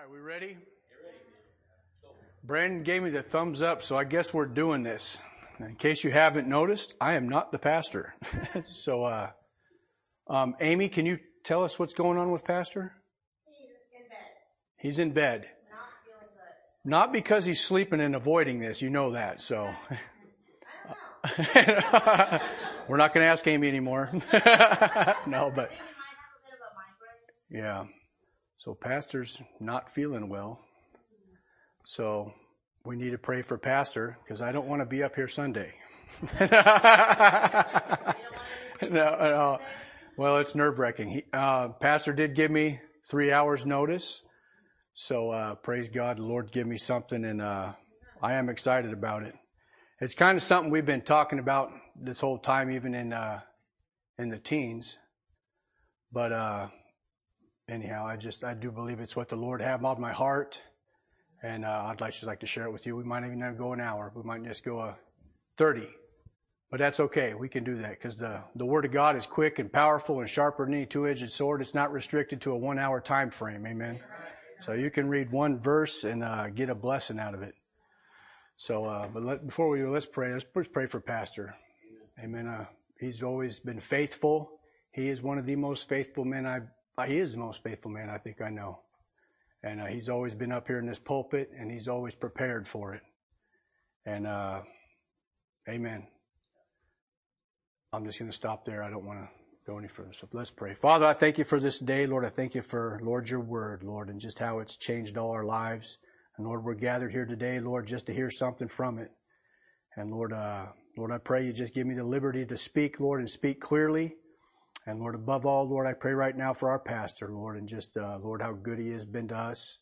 right, we ready? Brandon gave me the thumbs up, so I guess we're doing this. In case you haven't noticed, I am not the pastor. so, uh, um, Amy, can you tell us what's going on with Pastor? He's in bed. He's in bed. Not feeling good. Not because he's sleeping and avoiding this, you know that, so. I don't know. we're not going to ask Amy anymore. no, but, He might have a bit of a migraine. yeah. So Pastor's not feeling well. So we need to pray for Pastor because I don't want to be up here Sunday. No, no. Well, it's nerve wracking. Uh, Pastor did give me three hours notice. So, uh, praise God, the Lord give me something and, uh, I am excited about it. It's kind of something we've been talking about this whole time, even in, uh, in the teens. But, uh, anyhow, I just, I do believe it's what the Lord have on my heart. And, uh, I'd like, just like to share it with you. We might even go an hour. We might just go a 30. But that's okay. We can do that because the, the Word of God is quick and powerful and sharper than any two-edged sword. It's not restricted to a one-hour time frame. Amen. So you can read one verse and uh, get a blessing out of it. So, uh, but let, before we do, let's pray. Let's pray for Pastor. Amen. Uh, he's always been faithful. He is one of the most faithful men I. Uh, he is the most faithful man I think I know, and uh, he's always been up here in this pulpit, and he's always prepared for it. And uh, Amen. I'm just going to stop there. I don't want to go any further. So let's pray. Father, I thank you for this day. Lord, I thank you for, Lord, your word, Lord, and just how it's changed all our lives. And Lord, we're gathered here today, Lord, just to hear something from it. And Lord, uh, Lord, I pray you just give me the liberty to speak, Lord, and speak clearly. And Lord, above all, Lord, I pray right now for our pastor, Lord, and just, uh, Lord, how good he has been to us.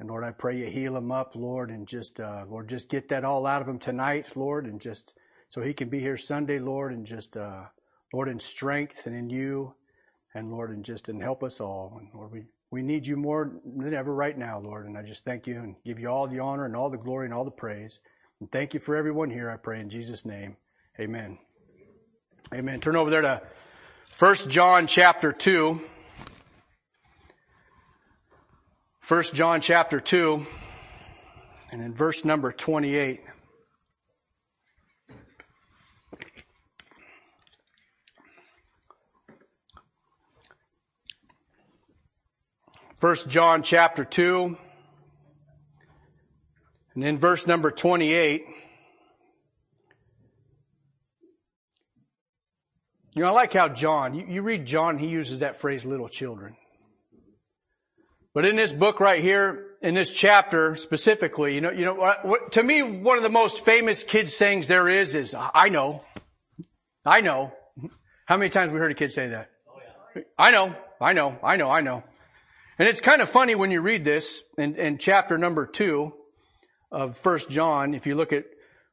And Lord, I pray you heal him up, Lord, and just, uh, Lord, just get that all out of him tonight, Lord, and just, so he can be here Sunday, Lord, and just, uh, Lord, in strength and in you, and Lord, and just, and help us all. And Lord, we, we need you more than ever right now, Lord, and I just thank you and give you all the honor and all the glory and all the praise. And thank you for everyone here, I pray in Jesus' name. Amen. Amen. Turn over there to First John chapter 2. First John chapter 2, and in verse number 28. First John chapter 2, and in verse number 28. You know, I like how John, you, you read John, he uses that phrase little children. But in this book right here, in this chapter specifically, you know, you know, what, what, to me, one of the most famous kid sayings there is, is, I know. I know. How many times we heard a kid say that? Oh, I know, I know, I know, I know. And it's kind of funny when you read this in, in chapter number two of first John, if you look at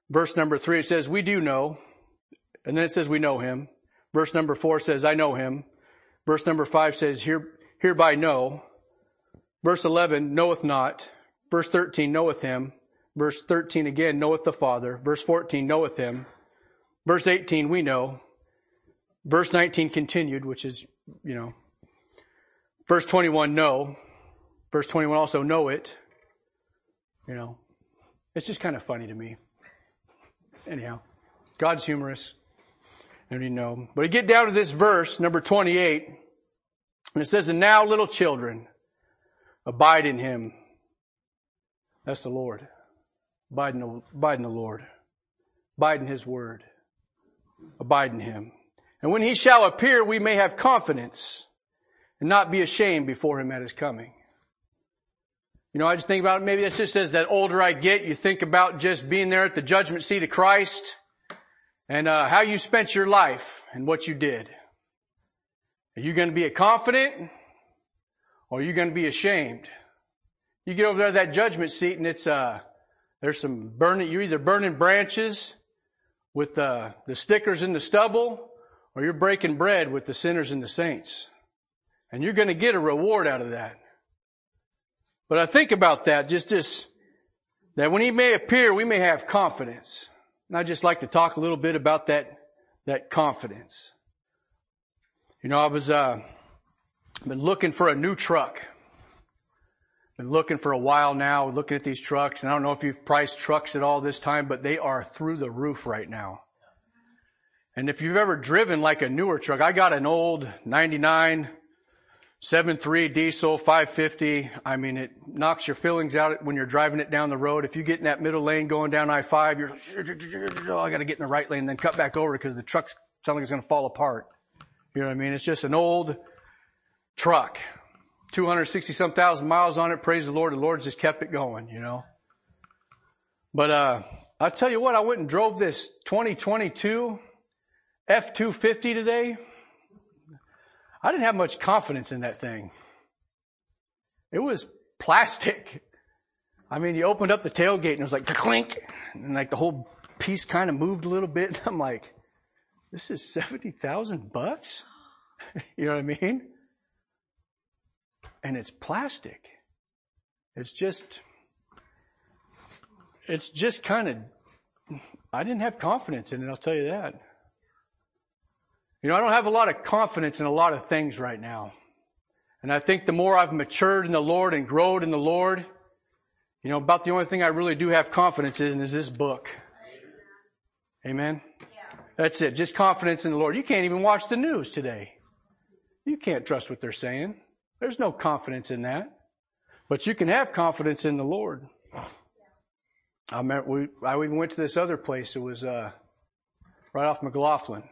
verse number three, it says, we do know. And then it says, we know him. Verse number four says, I know him. Verse number five says, Here, hereby know. Verse 11, knoweth not. Verse 13, knoweth him. Verse 13 again, knoweth the Father. Verse 14, knoweth him. Verse 18, we know. Verse 19 continued, which is, you know. Verse 21, know. Verse 21 also know it. You know. It's just kind of funny to me. Anyhow, God's humorous. Already know. But I get down to this verse, number 28, and it says, and now little children, abide in him. That's the Lord. Abide in the, abide in the Lord. Abide in his word. Abide in him. And when he shall appear, we may have confidence and not be ashamed before him at his coming. You know, I just think about it, maybe that's just as that older I get, you think about just being there at the judgment seat of Christ and uh, how you spent your life and what you did. Are you going to be a confident or are you going to be ashamed? You get over there to that judgment seat and it's, uh, there's some burning, you're either burning branches with uh, the stickers in the stubble or you're breaking bread with the sinners and the saints. And you're going to get a reward out of that. But I think about that, just this, that when he may appear, we may have confidence. And I'd just like to talk a little bit about that, that confidence. You know, I was, uh, been looking for a new truck. Been looking for a while now, looking at these trucks, and I don't know if you've priced trucks at all this time, but they are through the roof right now. And if you've ever driven like a newer truck, I got an old 99 7.3 diesel 550. I mean, it knocks your feelings out when you're driving it down the road. If you get in that middle lane going down I-5, you're oh, I got to get in the right lane and then cut back over because the truck's like it's going to fall apart. You know what I mean? It's just an old truck. 260 some thousand miles on it. Praise the Lord. The Lord's just kept it going, you know. But, uh, I'll tell you what, I went and drove this 2022 F250 today. I didn't have much confidence in that thing. It was plastic. I mean, you opened up the tailgate and it was like clink and like the whole piece kind of moved a little bit. And I'm like, this is 70,000 bucks? you know what I mean? and it's plastic. It's just, it's just kind of, I didn't have confidence in it, I'll tell you that. You know, I don't have a lot of confidence in a lot of things right now. And I think the more I've matured in the Lord and grown in the Lord, you know, about the only thing I really do have confidence in is this book. Amen? Yeah. That's it. Just confidence in the Lord. You can't even watch the news today. You can't trust what they're saying. There's no confidence in that. But you can have confidence in the Lord. I remember we, I even went to this other place. It was, uh, right off McLaughlin.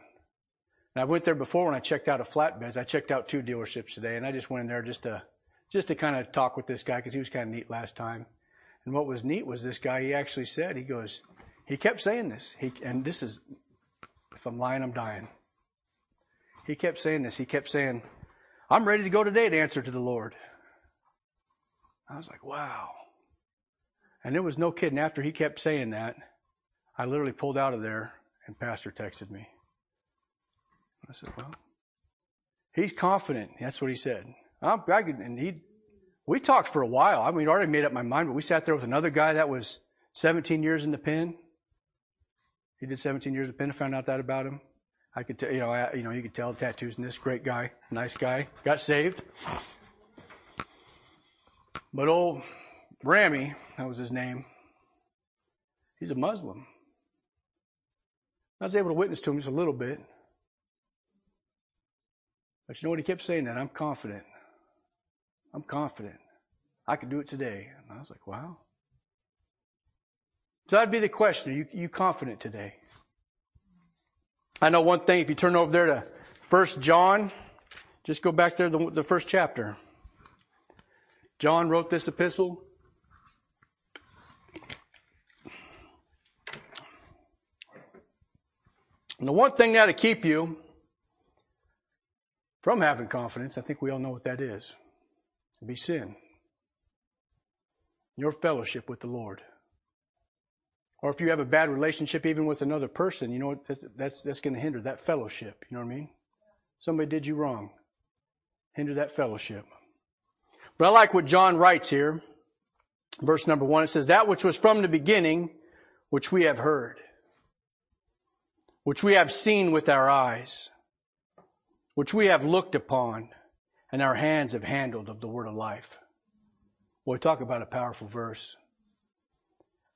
And I went there before when I checked out a flatbeds. I checked out two dealerships today and I just went in there just to, just to kind of talk with this guy because he was kind of neat last time. And what was neat was this guy, he actually said, he goes, he kept saying this. He, and this is, if I'm lying, I'm dying. He kept saying this. He kept saying, I'm ready to go today to answer to the Lord. I was like, wow. And there was no kidding. After he kept saying that, I literally pulled out of there and Pastor texted me. Said, well, he's confident. That's what he said. I'm, I could, and he, we talked for a while. I mean, already made up my mind, but we sat there with another guy that was 17 years in the pen. He did 17 years in the pen. I found out that about him. I could tell, you know, I, you know, you could tell tattoos in this great guy, nice guy, got saved. But old Rami, that was his name, he's a Muslim. I was able to witness to him just a little bit. But you know what he kept saying that? I'm confident. I'm confident. I can do it today. And I was like, wow. So that'd be the question. Are you, you confident today? I know one thing, if you turn over there to First John, just go back there to the first chapter. John wrote this epistle. And the one thing that'll keep you from having confidence, I think we all know what that is. It'd be sin. Your fellowship with the Lord. Or if you have a bad relationship even with another person, you know that's that's, that's going to hinder that fellowship. You know what I mean? Somebody did you wrong. Hinder that fellowship. But I like what John writes here. Verse number one, it says, that which was from the beginning, which we have heard, which we have seen with our eyes, which we have looked upon, and our hands have handled of the word of life. Boy, talk about a powerful verse.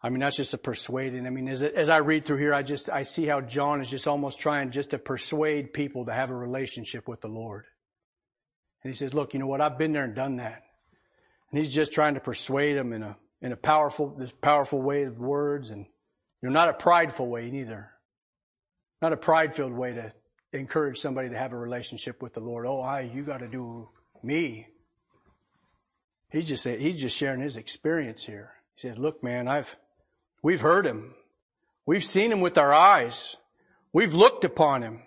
I mean, that's just a persuading. I mean, as, as I read through here, I just, I see how John is just almost trying just to persuade people to have a relationship with the Lord. And he says, look, you know what? I've been there and done that. And he's just trying to persuade them in a, in a powerful, this powerful way of words and, you know, not a prideful way neither. Not a pride-filled way to encourage somebody to have a relationship with the Lord. Oh, I, you gotta do me. He's just, he's just sharing his experience here. He said, look, man, I've, We've heard him. We've seen him with our eyes. We've looked upon him.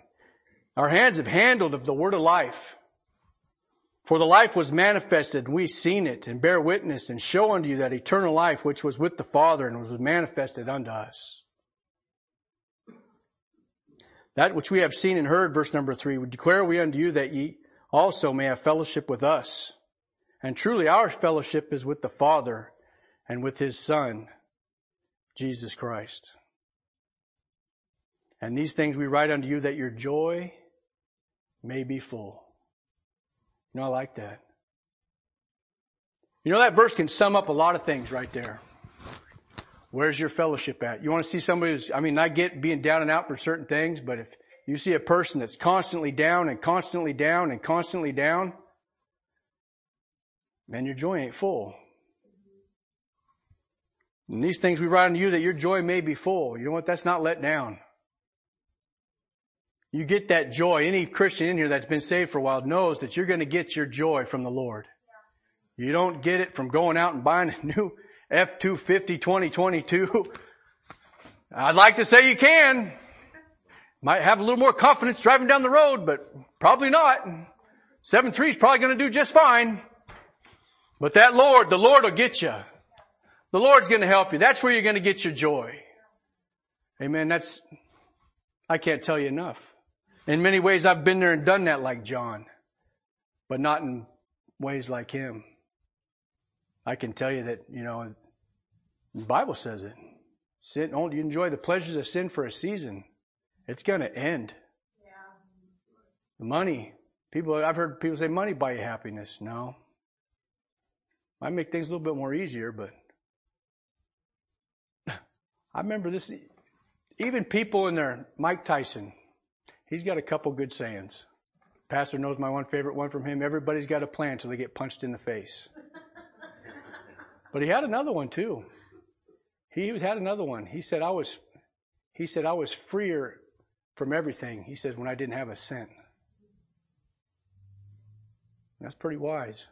Our hands have handled of the word of life. For the life was manifested, and we've seen it, and bear witness, and show unto you that eternal life which was with the Father, and was manifested unto us. That which we have seen and heard, verse number three, we declare we unto you that ye also may have fellowship with us. And truly our fellowship is with the Father and with His Son, Jesus Christ. And these things we write unto you that your joy may be full. You know, I like that. You know, that verse can sum up a lot of things right there. Where's your fellowship at? You want to see somebody who's, I mean, I get being down and out for certain things, but if you see a person that's constantly down and constantly down and constantly down, man, your joy ain't full. And these things we write unto you that your joy may be full. You know what? That's not let down. You get that joy. Any Christian in here that's been saved for a while knows that you're going to get your joy from the Lord. You don't get it from going out and buying a new F-250 2022. I'd like to say you can. Might have a little more confidence driving down the road, but probably not. 7.3 is probably going to do just fine. But that Lord, the Lord will get you. The Lord's going to help you. That's where you're going to get your joy. Amen. That's, I can't tell you enough. In many ways, I've been there and done that like John, but not in ways like him. I can tell you that, you know, the Bible says it. Sin, oh, you enjoy the pleasures of sin for a season. It's going to end. Yeah. The money. People, I've heard people say money buy you happiness. No. Might make things a little bit more easier, but I remember this, even people in there, Mike Tyson, he's got a couple good sayings. Pastor knows my one favorite one from him. Everybody's got a plan until they get punched in the face. But he had another one too. He had another one. He said, I was, he said, I was freer from everything. He says, when I didn't have a cent. That's pretty wise.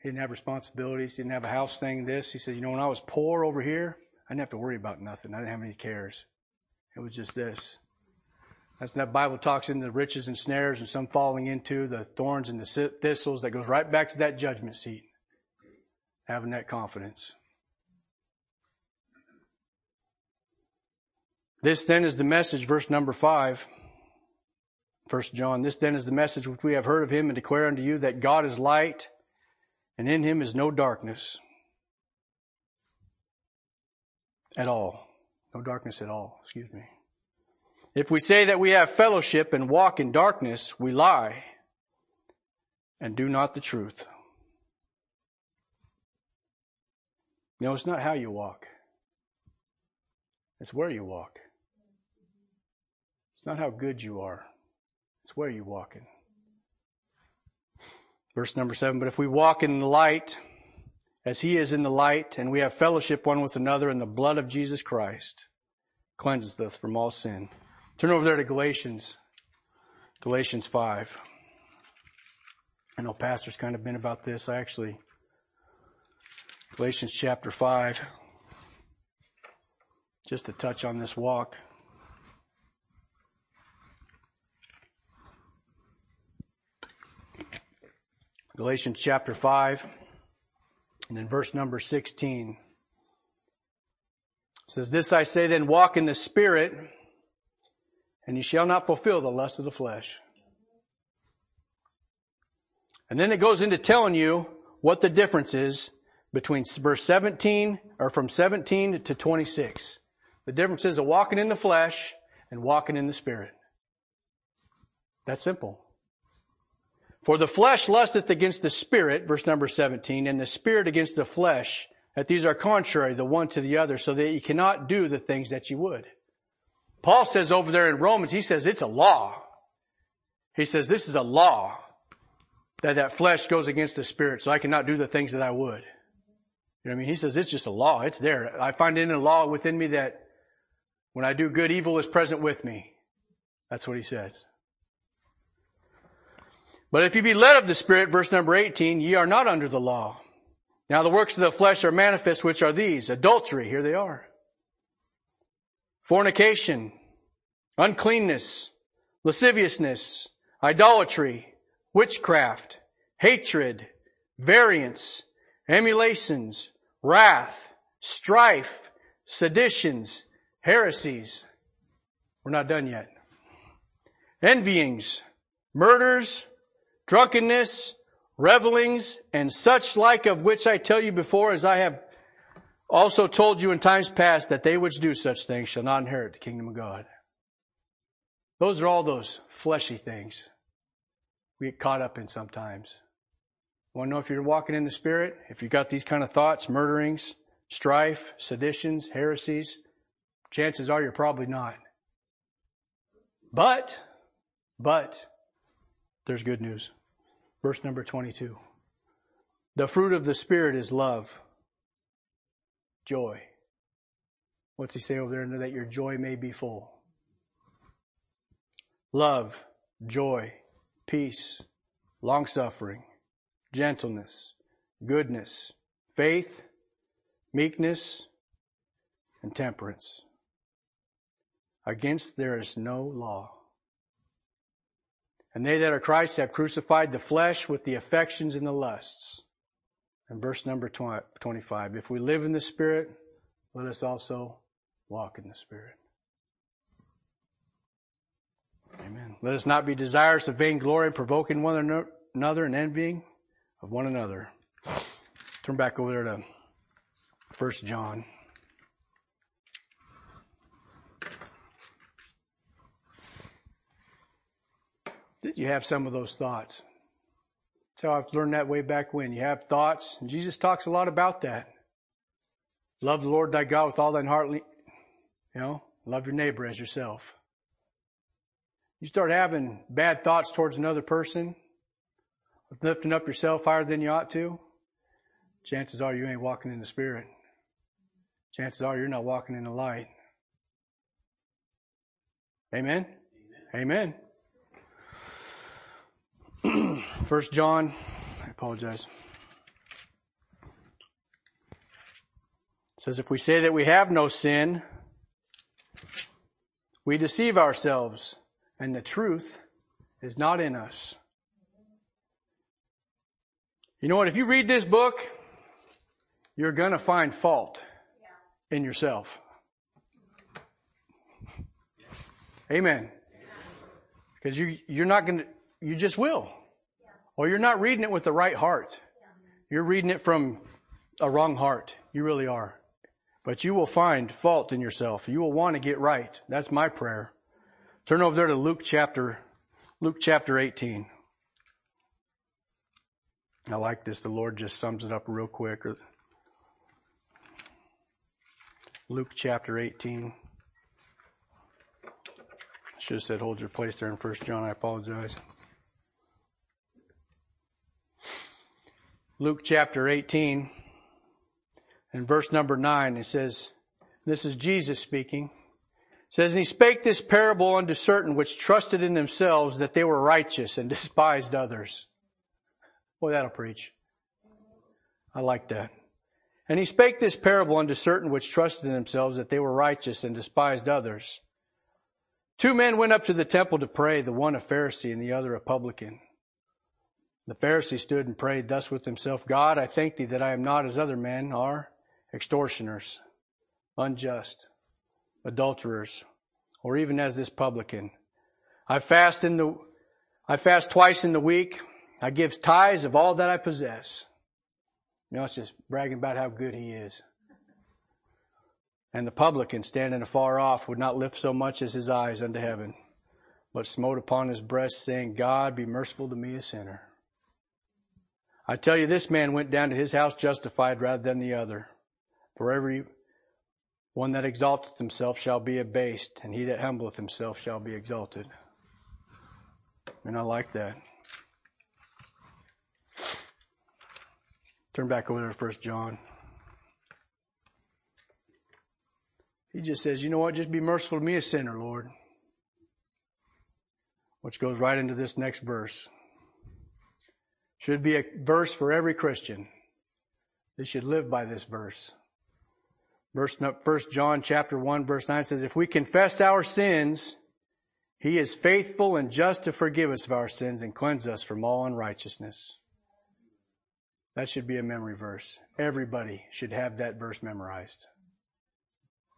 He didn't have responsibilities. He didn't have a house thing, this. He said, you know, when I was poor over here, I didn't have to worry about nothing. I didn't have any cares. It was just this. That's that Bible talks in the riches and snares and some falling into the thorns and the thistles that goes right back to that judgment seat. Having that confidence. This then is the message, verse number five. First John, this then is the message which we have heard of him and declare unto you that God is light and in him is no darkness at all. No darkness at all, excuse me. If we say that we have fellowship and walk in darkness, we lie and do not the truth. No, it's not how you walk. It's where you walk. It's not how good you are. It's where you're walking. Verse number seven, but if we walk in the light, as he is in the light, and we have fellowship one with another in the blood of Jesus Christ, cleanses us from all sin. Turn over there to Galatians, Galatians 5. I know Pastor's kind of been about this. I actually, Galatians chapter 5, just to touch on this walk. Galatians chapter 5. And in verse number 16, says, This I say then, walk in the Spirit, and you shall not fulfill the lust of the flesh. And then it goes into telling you what the difference is between verse 17, or from 17 to 26. The difference is a walking in the flesh and walking in the Spirit. That's simple. For the flesh lusteth against the spirit, verse number 17, and the spirit against the flesh, that these are contrary the one to the other, so that you cannot do the things that you would. Paul says over there in Romans, he says it's a law. He says this is a law that that flesh goes against the spirit, so I cannot do the things that I would. You know I mean? He says it's just a law. It's there. I find in a law within me that when I do good, evil is present with me. That's what he says. But if you be led of the Spirit, verse number 18, ye are not under the law. Now the works of the flesh are manifest, which are these. Adultery, here they are. Fornication, uncleanness, lasciviousness, idolatry, witchcraft, hatred, variance, emulations, wrath, strife, seditions, heresies. We're not done yet. Envyings, murders, drunkenness, revelings, and such like of which I tell you before, as I have also told you in times past, that they which do such things shall not inherit the kingdom of God. Those are all those fleshy things we get caught up in sometimes. Want to know if you're walking in the Spirit? If you've got these kind of thoughts, murderings, strife, seditions, heresies, chances are you're probably not. But, but, there's good news. Verse number 22. The fruit of the Spirit is love, joy. What's he say over there? That your joy may be full. Love, joy, peace, long suffering, gentleness, goodness, faith, meekness, and temperance. Against there is no law. And they that are Christ have crucified the flesh with the affections and the lusts. And verse number 25. If we live in the Spirit, let us also walk in the Spirit. Amen. Let us not be desirous of vainglory, provoking one another and envying of one another. Turn back over there to First John. Did you have some of those thoughts? That's how I've learned that way back when. You have thoughts, and Jesus talks a lot about that. Love the Lord thy God with all thine heart, you know, love your neighbor as yourself. You start having bad thoughts towards another person, lifting up yourself higher than you ought to, chances are you ain't walking in the Spirit. Chances are you're not walking in the light. Amen? Amen. First John, I apologize. Says, if we say that we have no sin, we deceive ourselves and the truth is not in us. You know what? If you read this book, you're gonna find fault in yourself. Amen. Because you, you're not gonna, you just will. Or you're not reading it with the right heart. You're reading it from a wrong heart. You really are. But you will find fault in yourself. You will want to get right. That's my prayer. Turn over there to Luke chapter, Luke chapter 18. I like this. The Lord just sums it up real quick. Luke chapter 18. I should have said hold your place there in First John. I apologize. Luke chapter 18 and verse number 9 it says this is Jesus speaking it says and he spake this parable unto certain which trusted in themselves that they were righteous and despised others boy that'll preach I like that and he spake this parable unto certain which trusted in themselves that they were righteous and despised others two men went up to the temple to pray the one a Pharisee and the other a publican the Pharisee stood and prayed thus with himself, God, I thank thee that I am not as other men are, extortioners, unjust, adulterers, or even as this publican. I fast in the, I fast twice in the week. I give tithes of all that I possess. You know, it's just bragging about how good he is. And the publican standing afar off would not lift so much as his eyes unto heaven, but smote upon his breast saying, God be merciful to me a sinner. I tell you, this man went down to his house justified rather than the other. For every one that exalteth himself shall be abased, and he that humbleth himself shall be exalted. And I like that. Turn back over to First John. He just says, you know what? Just be merciful to me, a sinner, Lord. Which goes right into this next verse. Should be a verse for every Christian. They should live by this verse. Verse, first John chapter 1 verse 9 says, if we confess our sins, he is faithful and just to forgive us of our sins and cleanse us from all unrighteousness. That should be a memory verse. Everybody should have that verse memorized.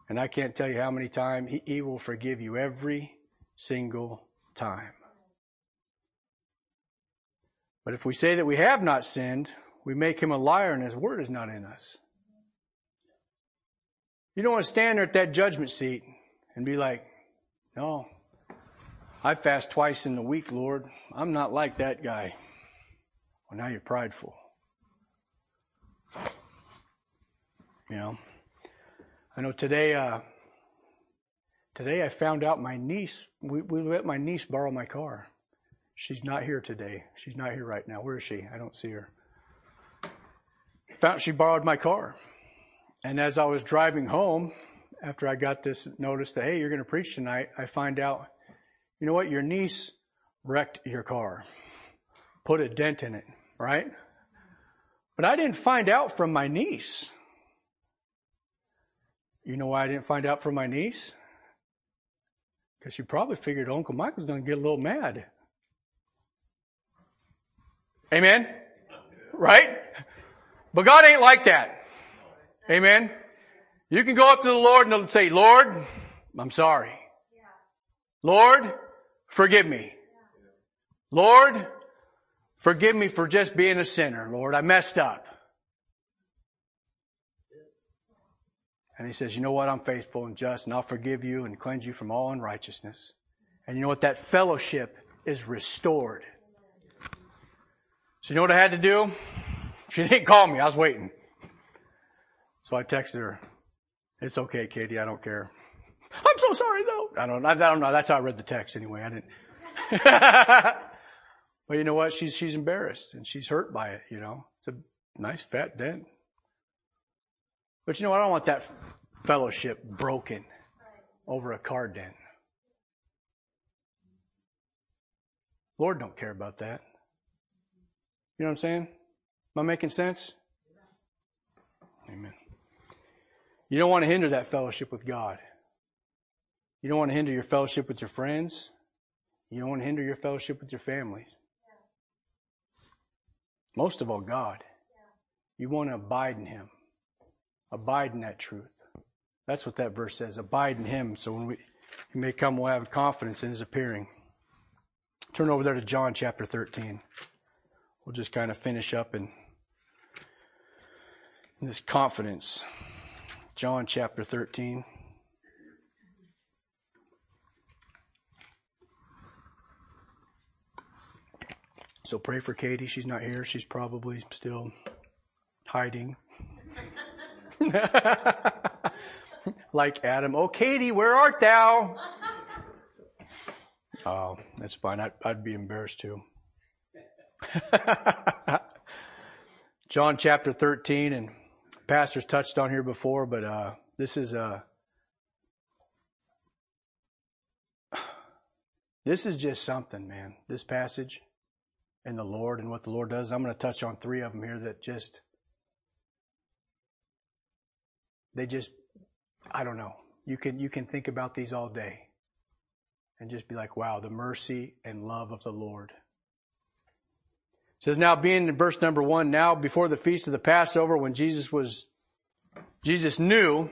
And I can't tell you how many times he, he will forgive you every single time. But if we say that we have not sinned, we make him a liar and his word is not in us. You don't want to stand there at that judgment seat and be like, no, I fast twice in the week, Lord. I'm not like that guy. Well, now you're prideful. You know, I know today, uh, today I found out my niece, we, we let my niece borrow my car. She's not here today. She's not here right now. Where is she? I don't see her. Found she borrowed my car. And as I was driving home, after I got this notice that, hey, you're going to preach tonight, I find out, you know what? Your niece wrecked your car, put a dent in it, right? But I didn't find out from my niece. You know why I didn't find out from my niece? Because she probably figured Uncle Mike was going to get a little mad. Amen? Right? But God ain't like that. Amen? You can go up to the Lord and say, Lord, I'm sorry. Lord, forgive me. Lord, forgive me for just being a sinner. Lord, I messed up. And he says, you know what? I'm faithful and just and I'll forgive you and cleanse you from all unrighteousness. And you know what? That fellowship is restored. So you know what I had to do? She didn't call me. I was waiting. So I texted her. It's okay, Katie. I don't care. I'm so sorry though. I don't, I don't know. That's how I read the text anyway. I didn't. but you know what? She's, she's embarrassed and she's hurt by it, you know. It's a nice fat dent. But you know? I don't want that fellowship broken over a car dent. Lord don't care about that. You know what I'm saying? Am I making sense? Amen. You don't want to hinder that fellowship with God. You don't want to hinder your fellowship with your friends. You don't want to hinder your fellowship with your families. Most of all, God. You want to abide in Him. Abide in that truth. That's what that verse says. Abide in Him. So when we, He may come, we'll have confidence in His appearing. Turn over there to John chapter 13. We'll just kind of finish up in, in this confidence. John chapter 13. So pray for Katie. She's not here. She's probably still hiding. like Adam. Oh, Katie, where art thou? Oh, that's fine. I'd, I'd be embarrassed too. John chapter 13 and pastors touched on here before, but uh, this is uh, this is just something, man. This passage and the Lord and what the Lord does. I'm going to touch on three of them here that just they just I don't know. You can you can think about these all day and just be like, wow, the mercy and love of the Lord. It says now being in verse number one, now before the feast of the Passover, when Jesus was, Jesus knew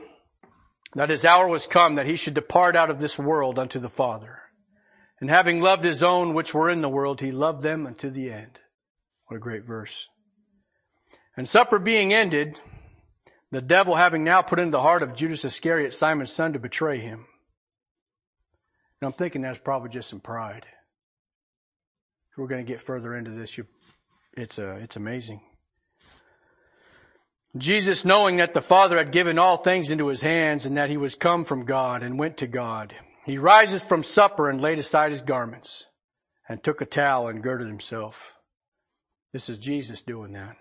that his hour was come that he should depart out of this world unto the Father. And having loved his own which were in the world, he loved them unto the end. What a great verse. And supper being ended, the devil having now put into the heart of Judas Iscariot, Simon's son, to betray him. And I'm thinking that's probably just some pride. If we're going to get further into this, you it's, uh, it's amazing. Jesus knowing that the Father had given all things into his hands and that he was come from God and went to God, he rises from supper and laid aside his garments and took a towel and girded himself. This is Jesus doing that.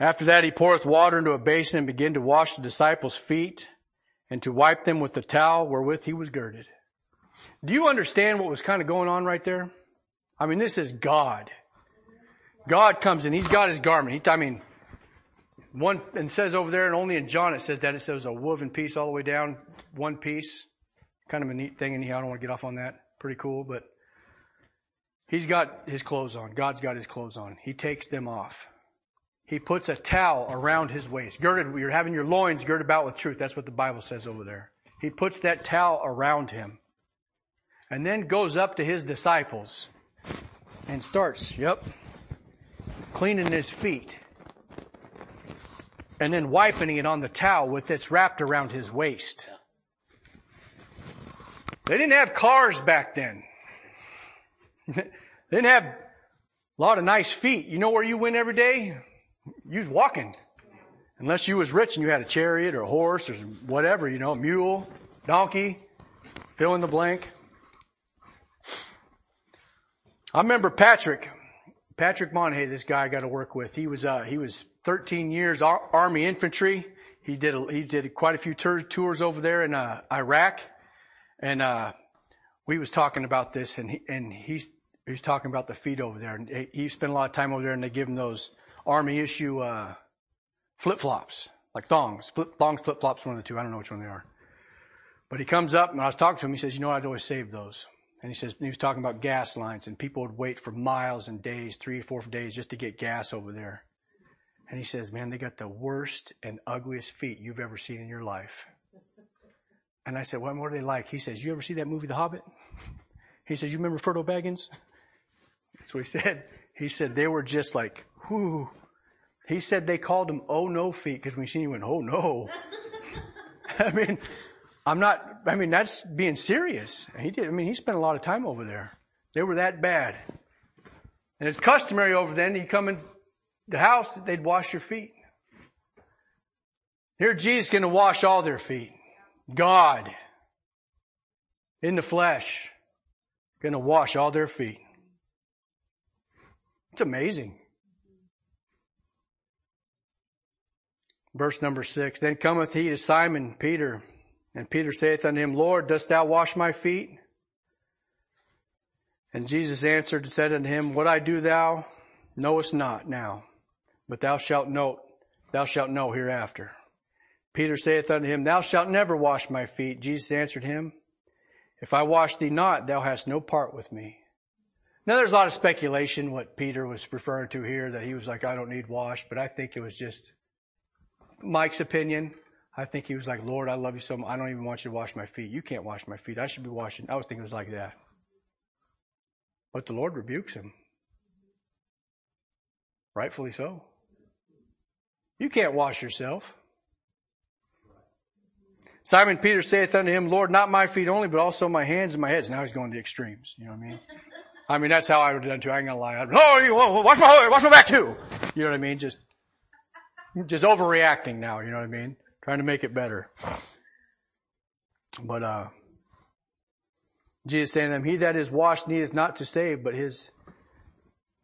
After that, he poureth water into a basin and began to wash the disciples' feet and to wipe them with the towel wherewith he was girded. Do you understand what was kind of going on right there? I mean, this is God. God comes in. He's got his garment. He, I mean, one, and says over there, and only in John it says that it says a woven piece all the way down, one piece. Kind of a neat thing, and I don't want to get off on that. Pretty cool, but he's got his clothes on. God's got his clothes on. He takes them off. He puts a towel around his waist. Girded, you're having your loins girded about with truth. That's what the Bible says over there. He puts that towel around him. And then goes up to his disciples and starts, yep, cleaning his feet, and then wiping it on the towel with it's wrapped around his waist. They didn't have cars back then. they didn't have a lot of nice feet. You know where you went every day? You was walking. Unless you was rich and you had a chariot or a horse or whatever, you know, mule, donkey, fill in the blank. I remember Patrick, Patrick Monhay, this guy I got to work with. He was, uh, he was 13 years Ar- Army infantry. He did, a, he did quite a few tour, tours over there in, uh, Iraq. And, uh, we was talking about this and he, and he's, he's talking about the feet over there and he, he spent a lot of time over there and they give him those Army issue, uh, flip flops, like thongs, flip, thongs, flip flops, one of the two. I don't know which one they are. But he comes up and I was talking to him. He says, you know, I'd always save those. And he says, he was talking about gas lines and people would wait for miles and days, three four days just to get gas over there. And he says, man, they got the worst and ugliest feet you've ever seen in your life. And I said, what what are they like? He says, you ever see that movie, The Hobbit? He says, you remember Frodo Baggins? That's what he said. He said they were just like, whoo. He said they called him oh no feet because when he seen he went, oh no. I mean, I'm not, I mean, that's being serious. He did, I mean, he spent a lot of time over there. They were that bad. And it's customary over then, you come in the house, they'd wash your feet. Here Jesus is going to wash all their feet. God, in the flesh, going to wash all their feet. It's amazing. Verse number six, then cometh he to Simon Peter, and Peter saith unto him, Lord, dost thou wash my feet? And Jesus answered and said unto him, What I do thou knowest not now, but thou shalt know, thou shalt know hereafter. Peter saith unto him, Thou shalt never wash my feet. Jesus answered him, If I wash thee not, thou hast no part with me. Now there's a lot of speculation what Peter was referring to here, that he was like, I don't need wash, but I think it was just Mike's opinion. I think he was like, Lord, I love you so much. I don't even want you to wash my feet. You can't wash my feet. I should be washing. I was thinking it was like that. But the Lord rebukes him. Rightfully so. You can't wash yourself. Simon Peter saith unto him, Lord, not my feet only, but also my hands and my heads. Now he's going to the extremes. You know what I mean? I mean, that's how I would have done too. I ain't gonna lie. I'd, oh, you, oh, wash my, wash my back too. You know what I mean? Just, just overreacting now. You know what I mean? Trying to make it better. But, uh, Jesus saying to them, he that is washed needeth not to save, but his,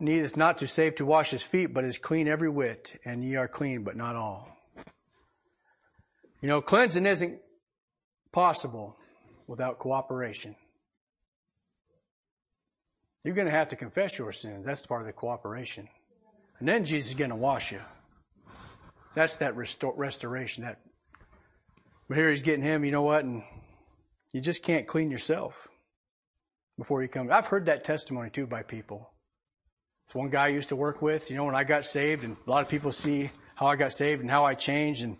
needeth not to save to wash his feet, but is clean every whit, and ye are clean, but not all. You know, cleansing isn't possible without cooperation. You're going to have to confess your sins. That's part of the cooperation. And then Jesus is going to wash you. That's that restore, restoration. That, but here he's getting him, you know what? And you just can't clean yourself before you come. I've heard that testimony too by people. It's one guy I used to work with, you know, when I got saved and a lot of people see how I got saved and how I changed and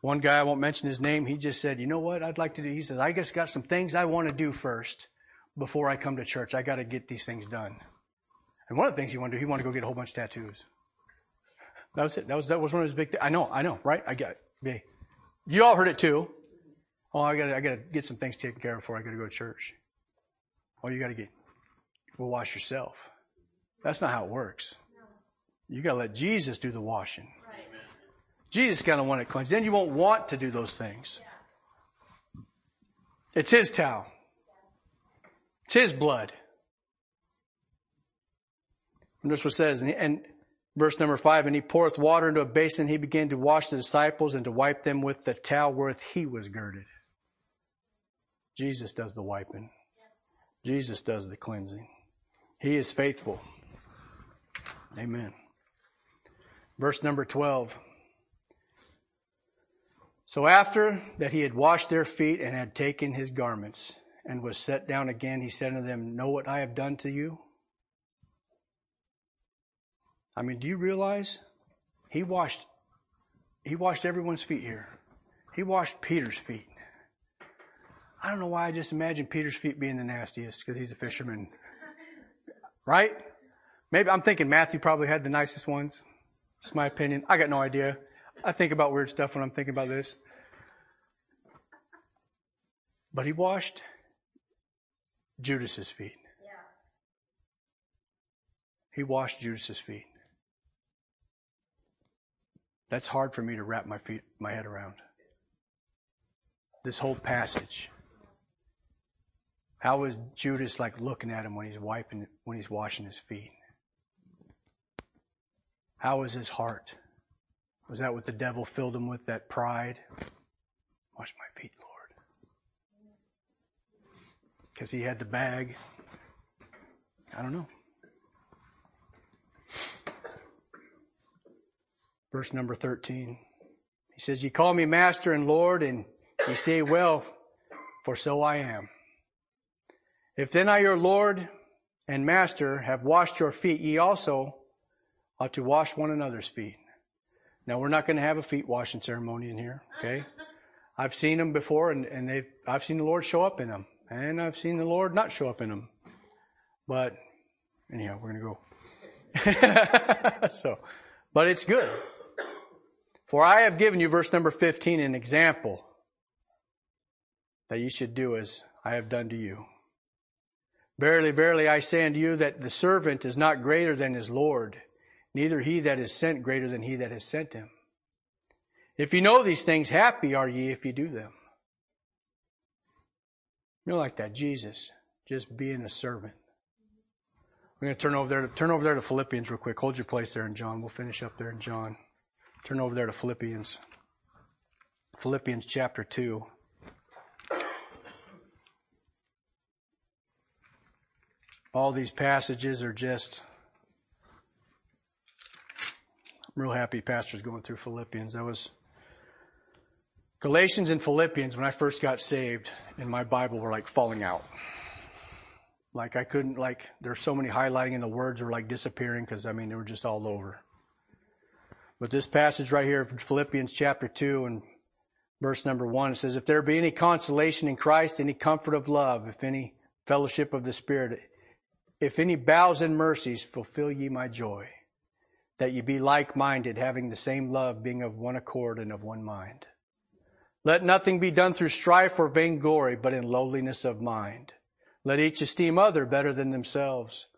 one guy, I won't mention his name, he just said, you know what I'd like to do? He said, I just got some things I want to do first before I come to church. I got to get these things done. And one of the things he wanted to do, he wanted to go get a whole bunch of tattoos. That was it. That was, that was one of his big, th- I know, I know, right? I got it. You all heard it too. Oh, I gotta, I gotta get some things taken care of before I gotta go to church. Oh, you gotta get, well, wash yourself. That's not how it works. You gotta let Jesus do the washing. Jesus kind of want it cleansed. Then you won't want to do those things. It's His towel. It's His blood. And this what says, and, and verse number five, and he poureth water into a basin, he began to wash the disciples and to wipe them with the towel wherewith he was girded. Jesus does the wiping. Jesus does the cleansing. He is faithful. Amen. Verse number 12. So after that he had washed their feet and had taken his garments and was set down again, he said unto them, Know what I have done to you? I mean, do you realize he washed he washed everyone's feet here. He washed Peter's feet. I don't know why I just imagine Peter's feet being the nastiest because he's a fisherman. Right? Maybe I'm thinking Matthew probably had the nicest ones. It's my opinion. I got no idea. I think about weird stuff when I'm thinking about this. But he washed Judas's feet. Yeah. He washed Judas's feet. That's hard for me to wrap my feet, my head around. This whole passage. How was Judas like looking at him when he's wiping, when he's washing his feet? How was his heart? Was that what the devil filled him with, that pride? Wash my feet, Lord. Because he had the bag. I don't know. Verse number 13. He says, You call me master and Lord, and you say, Well, for so I am. If then I, your Lord and master, have washed your feet, ye also ought to wash one another's feet. Now we're not going to have a feet washing ceremony in here, okay? I've seen them before and, and they've, I've seen the Lord show up in them and I've seen the Lord not show up in them. But anyhow, we're going to go. so, but it's good. For I have given you, verse number 15, an example that you should do as I have done to you. Verily, verily, I say unto you that the servant is not greater than his Lord, neither he that is sent greater than he that has sent him. If you know these things, happy are ye if you do them. You're like that, Jesus, just being a servant. We're going to turn over there to turn over there to Philippians real quick. Hold your place there in John. We'll finish up there in John. Turn over there to Philippians. Philippians chapter 2. All these passages are just I'm real happy Pastor's going through Philippians. I was Galatians and Philippians when I first got saved in my Bible were like falling out. Like I couldn't like there's so many highlighting and the words were like disappearing because I mean they were just all over. But this passage right here, Philippians chapter 2 and verse number 1, it says, If there be any consolation in Christ, any comfort of love, if any fellowship of the Spirit, if any bows and mercies, fulfill ye my joy that ye be like minded, having the same love, being of one accord and of one mind. Let nothing be done through strife or vainglory, but in lowliness of mind. Let each esteem other better than themselves.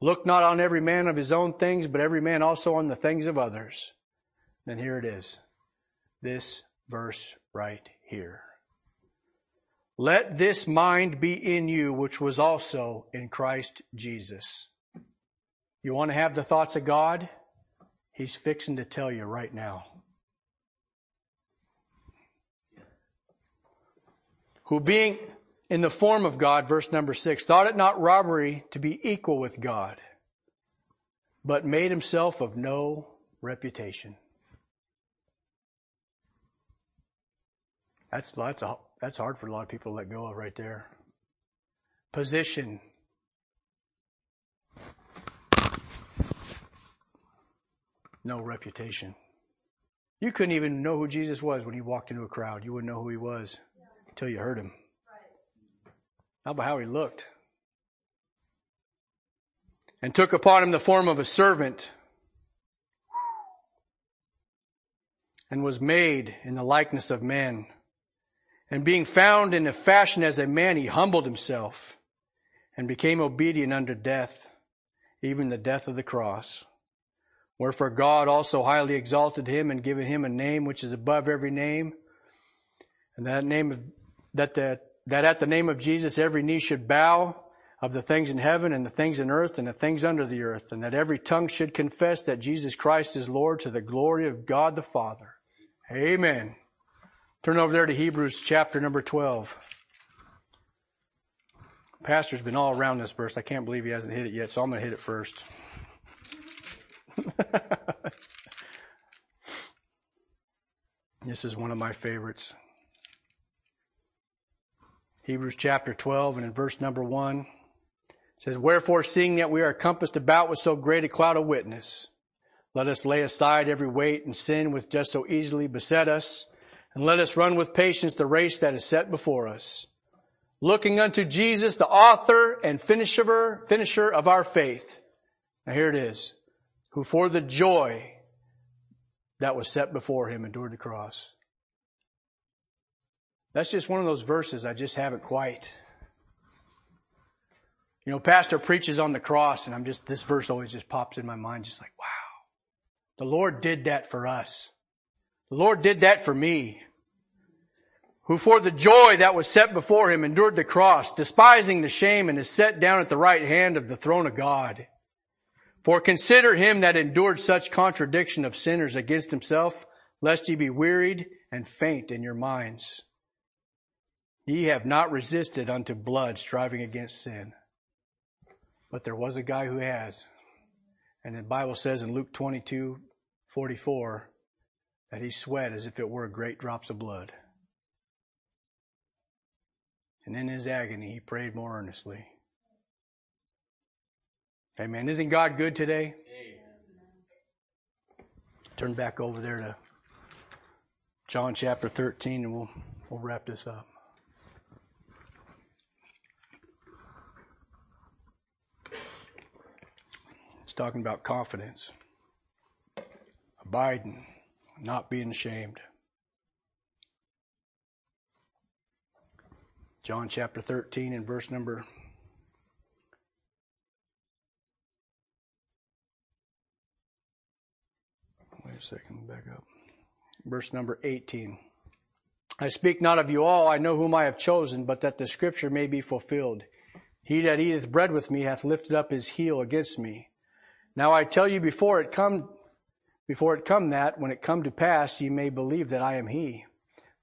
Look not on every man of his own things, but every man also on the things of others. Then here it is. This verse right here. Let this mind be in you, which was also in Christ Jesus. You want to have the thoughts of God? He's fixing to tell you right now. Who being in the form of God, verse number six, thought it not robbery to be equal with God, but made himself of no reputation. That's, that's, a, that's hard for a lot of people to let go of right there. Position, no reputation. You couldn't even know who Jesus was when he walked into a crowd. You wouldn't know who he was until you heard him. How about how he looked? And took upon him the form of a servant and was made in the likeness of men. And being found in a fashion as a man, he humbled himself and became obedient unto death, even the death of the cross. Wherefore God also highly exalted him and given him a name which is above every name, and that name that the, that at the name of Jesus every knee should bow of the things in heaven and the things in earth and the things under the earth, and that every tongue should confess that Jesus Christ is Lord to the glory of God the Father. Amen. Turn over there to Hebrews chapter number 12. Pastor's been all around this verse. I can't believe he hasn't hit it yet, so I'm going to hit it first. this is one of my favorites. Hebrews chapter 12 and in verse number 1 says, Wherefore, seeing that we are compassed about with so great a cloud of witness, let us lay aside every weight and sin which does so easily beset us, and let us run with patience the race that is set before us, looking unto Jesus, the author and finisher, finisher of our faith. Now here it is who for the joy that was set before him endured the cross. That's just one of those verses I just haven't quite. You know, pastor preaches on the cross and I'm just, this verse always just pops in my mind just like, wow. The Lord did that for us. The Lord did that for me. Who for the joy that was set before him endured the cross, despising the shame and is set down at the right hand of the throne of God. For consider him that endured such contradiction of sinners against himself, lest ye be wearied and faint in your minds. Ye have not resisted unto blood, striving against sin. But there was a guy who has. And the Bible says in Luke 22, 44, that he sweat as if it were great drops of blood. And in his agony, he prayed more earnestly. Amen. Isn't God good today? Turn back over there to John chapter 13 and we'll, we'll wrap this up. It's talking about confidence, abiding, not being ashamed. John chapter 13 and verse number Wait a second, back up. Verse number 18. I speak not of you all, I know whom I have chosen, but that the scripture may be fulfilled. He that eateth bread with me hath lifted up his heel against me. Now I tell you before it come, before it come that, when it come to pass, ye may believe that I am he.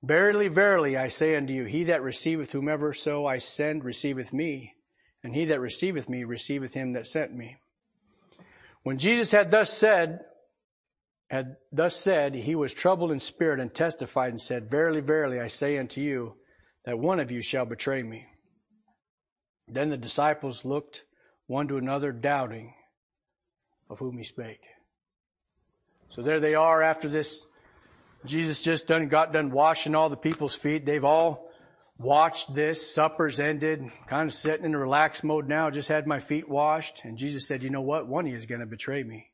Verily, verily, I say unto you, he that receiveth whomever so I send receiveth me, and he that receiveth me receiveth him that sent me. When Jesus had thus said, had thus said, he was troubled in spirit and testified and said, Verily, verily, I say unto you, that one of you shall betray me. Then the disciples looked one to another, doubting of whom he spake. So there they are after this Jesus just done got done washing all the people's feet. They've all watched this. Supper's ended. Kind of sitting in a relaxed mode now. Just had my feet washed. And Jesus said, you know what? One of you is going to betray me.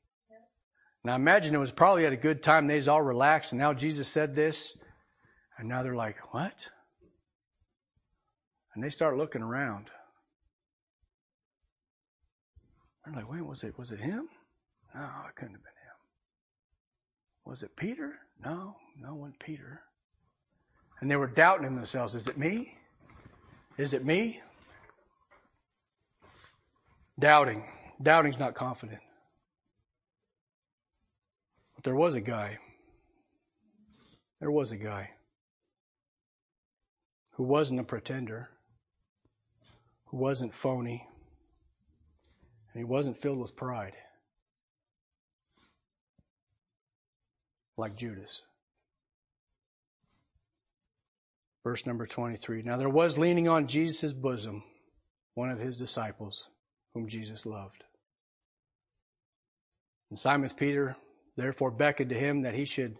Now imagine it was probably at a good time. They's all relaxed. And now Jesus said this. And now they're like, what? And they start looking around. They're like, wait, was it, was it him? No, it couldn't have been him. Was it Peter? No, no one Peter. And they were doubting in themselves, is it me? Is it me? Doubting. Doubting's not confident. But there was a guy. There was a guy who wasn't a pretender, who wasn't phony, and he wasn't filled with pride. Like Judas. Verse number 23. Now there was leaning on Jesus' bosom one of his disciples whom Jesus loved. And Simon Peter therefore beckoned to him that he should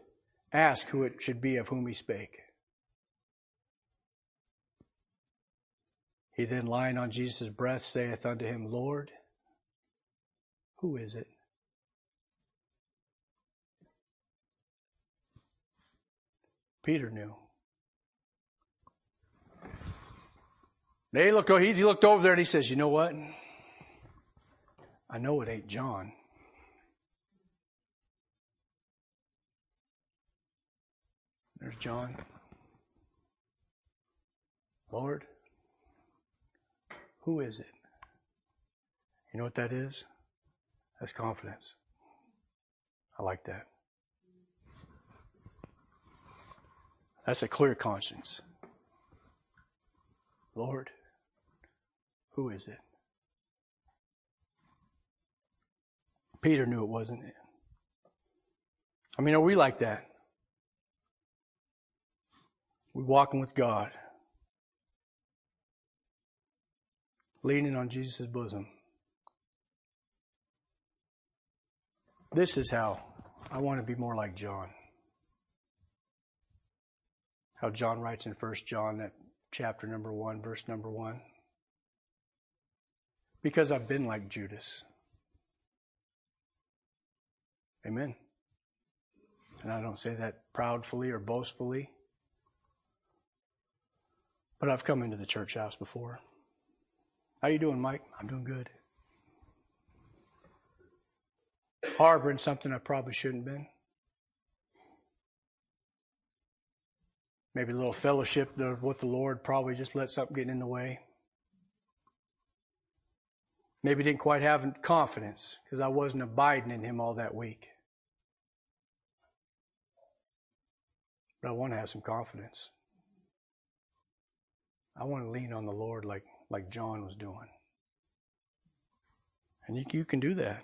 ask who it should be of whom he spake. He then lying on Jesus' breast saith unto him, Lord, who is it? Peter knew. They look, he looked over there and he says, you know what? I know it ain't John. There's John. Lord, who is it? You know what that is? That's confidence. I like that. That's a clear conscience. Lord, who is it? Peter knew it wasn't it. I mean, are we like that? We walking with God, leaning on Jesus' bosom. This is how I want to be more like John how John writes in First John, that chapter number one, verse number one. Because I've been like Judas. Amen. And I don't say that proudfully or boastfully. But I've come into the church house before. How you doing, Mike? I'm doing good. Harboring something I probably shouldn't have been. Maybe a little fellowship with the Lord probably just let something get in the way. Maybe didn't quite have confidence because I wasn't abiding in Him all that week. But I want to have some confidence. I want to lean on the Lord like, like John was doing. And you, you can do that.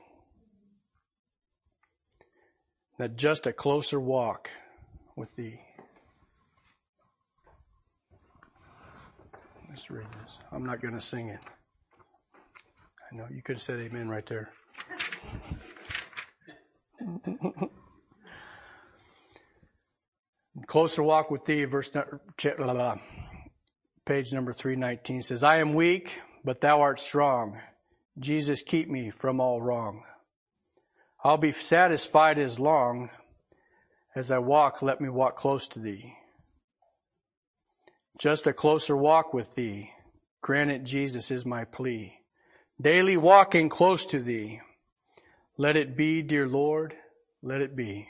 That just a closer walk with thee. Let's read this. I'm not going to sing it. I know you could have said amen right there. Closer walk with thee, verse page number 319 says, I am weak, but thou art strong. Jesus, keep me from all wrong. I'll be satisfied as long as I walk, let me walk close to thee. Just a closer walk with thee. Granted, Jesus is my plea. Daily walking close to thee. Let it be, dear Lord, let it be.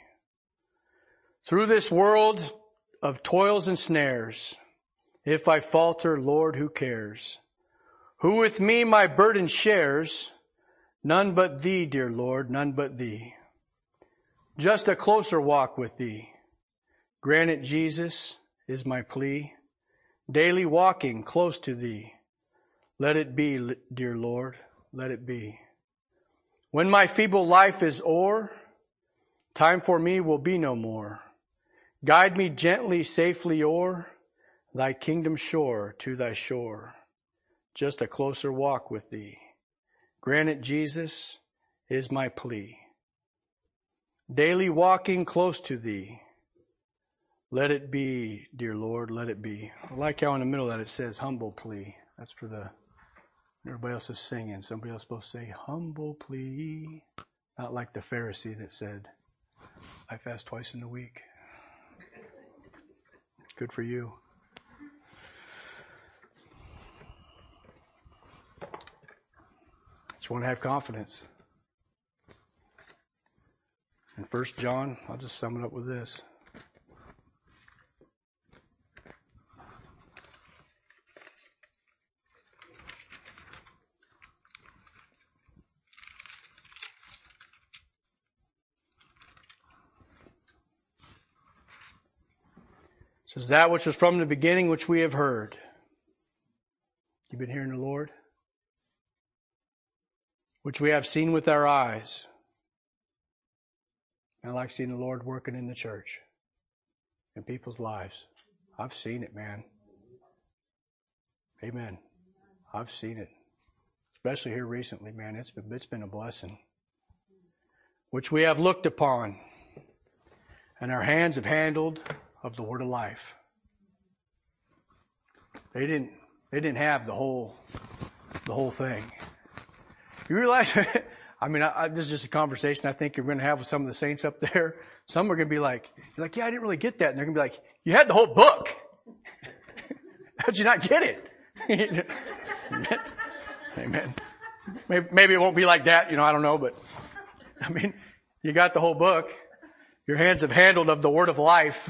Through this world of toils and snares, if I falter, Lord, who cares? Who with me my burden shares? None but thee, dear Lord, none but thee. Just a closer walk with thee. Granted, Jesus is my plea daily walking close to thee. Let it be, dear Lord, let it be. When my feeble life is o'er, time for me will be no more. Guide me gently, safely o'er thy kingdom shore to thy shore. Just a closer walk with thee. Grant it, Jesus, is my plea. Daily walking close to thee let it be, dear Lord, let it be. I like how in the middle that it says humble plea. That's for the, everybody else is singing. Somebody else supposed to say humble plea. Not like the Pharisee that said, I fast twice in the week. Good for you. Just want to have confidence. In First John, I'll just sum it up with this. Says that which was from the beginning which we have heard. You've been hearing the Lord? Which we have seen with our eyes. I like seeing the Lord working in the church, in people's lives. I've seen it, man. Amen. I've seen it. Especially here recently, man. It's been, it's been a blessing. Which we have looked upon and our hands have handled of the word of life. They didn't they didn't have the whole the whole thing. You realize I mean, I, I, this is just a conversation I think you're going to have with some of the saints up there. Some are going to be like, you're like, yeah, I didn't really get that. And they're going to be like, you had the whole book. How'd you not get it? Amen. Maybe, maybe it won't be like that, you know, I don't know, but I mean, you got the whole book. Your hands have handled of the word of life.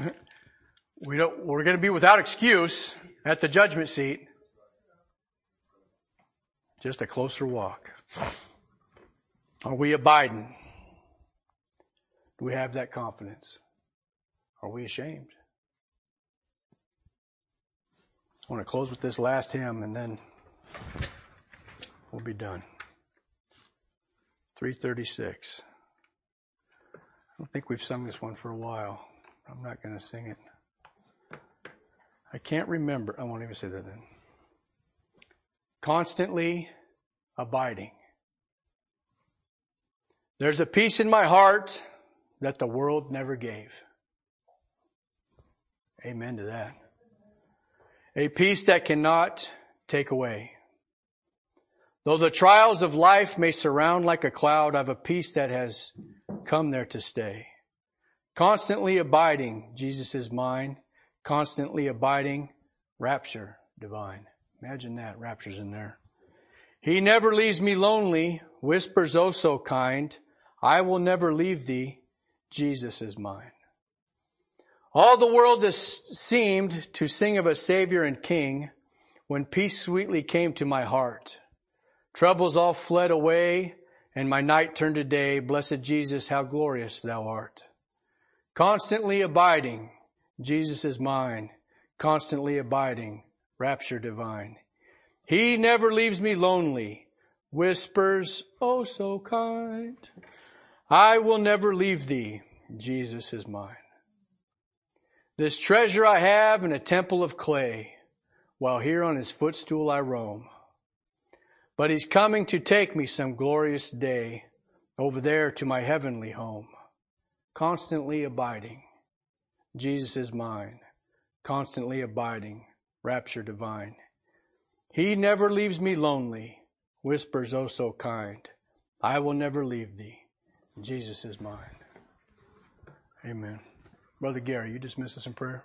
We don't, we're going to be without excuse at the judgment seat. Just a closer walk. Are we abiding? Do we have that confidence? Are we ashamed? I want to close with this last hymn and then we'll be done. 336. I don't think we've sung this one for a while. I'm not going to sing it. I can't remember. I won't even say that then. Constantly abiding. There's a peace in my heart that the world never gave. Amen to that. A peace that cannot take away. Though the trials of life may surround like a cloud, I've a peace that has come there to stay. Constantly abiding, Jesus is mine constantly abiding, rapture divine. Imagine that, rapture's in there. He never leaves me lonely, whispers oh so kind, I will never leave thee, Jesus is mine. All the world has seemed to sing of a Savior and King when peace sweetly came to my heart. Troubles all fled away and my night turned to day. Blessed Jesus, how glorious thou art. Constantly abiding, Jesus is mine. Constantly abiding, rapture divine. He never leaves me lonely. Whispers, oh so kind. I will never leave thee. Jesus is mine. This treasure I have in a temple of clay, while here on his footstool I roam. But he's coming to take me some glorious day over there to my heavenly home. Constantly abiding. Jesus is mine. Constantly abiding. Rapture divine. He never leaves me lonely. Whispers oh so kind. I will never leave thee. Jesus is mine. Amen. Brother Gary, you dismiss us in prayer.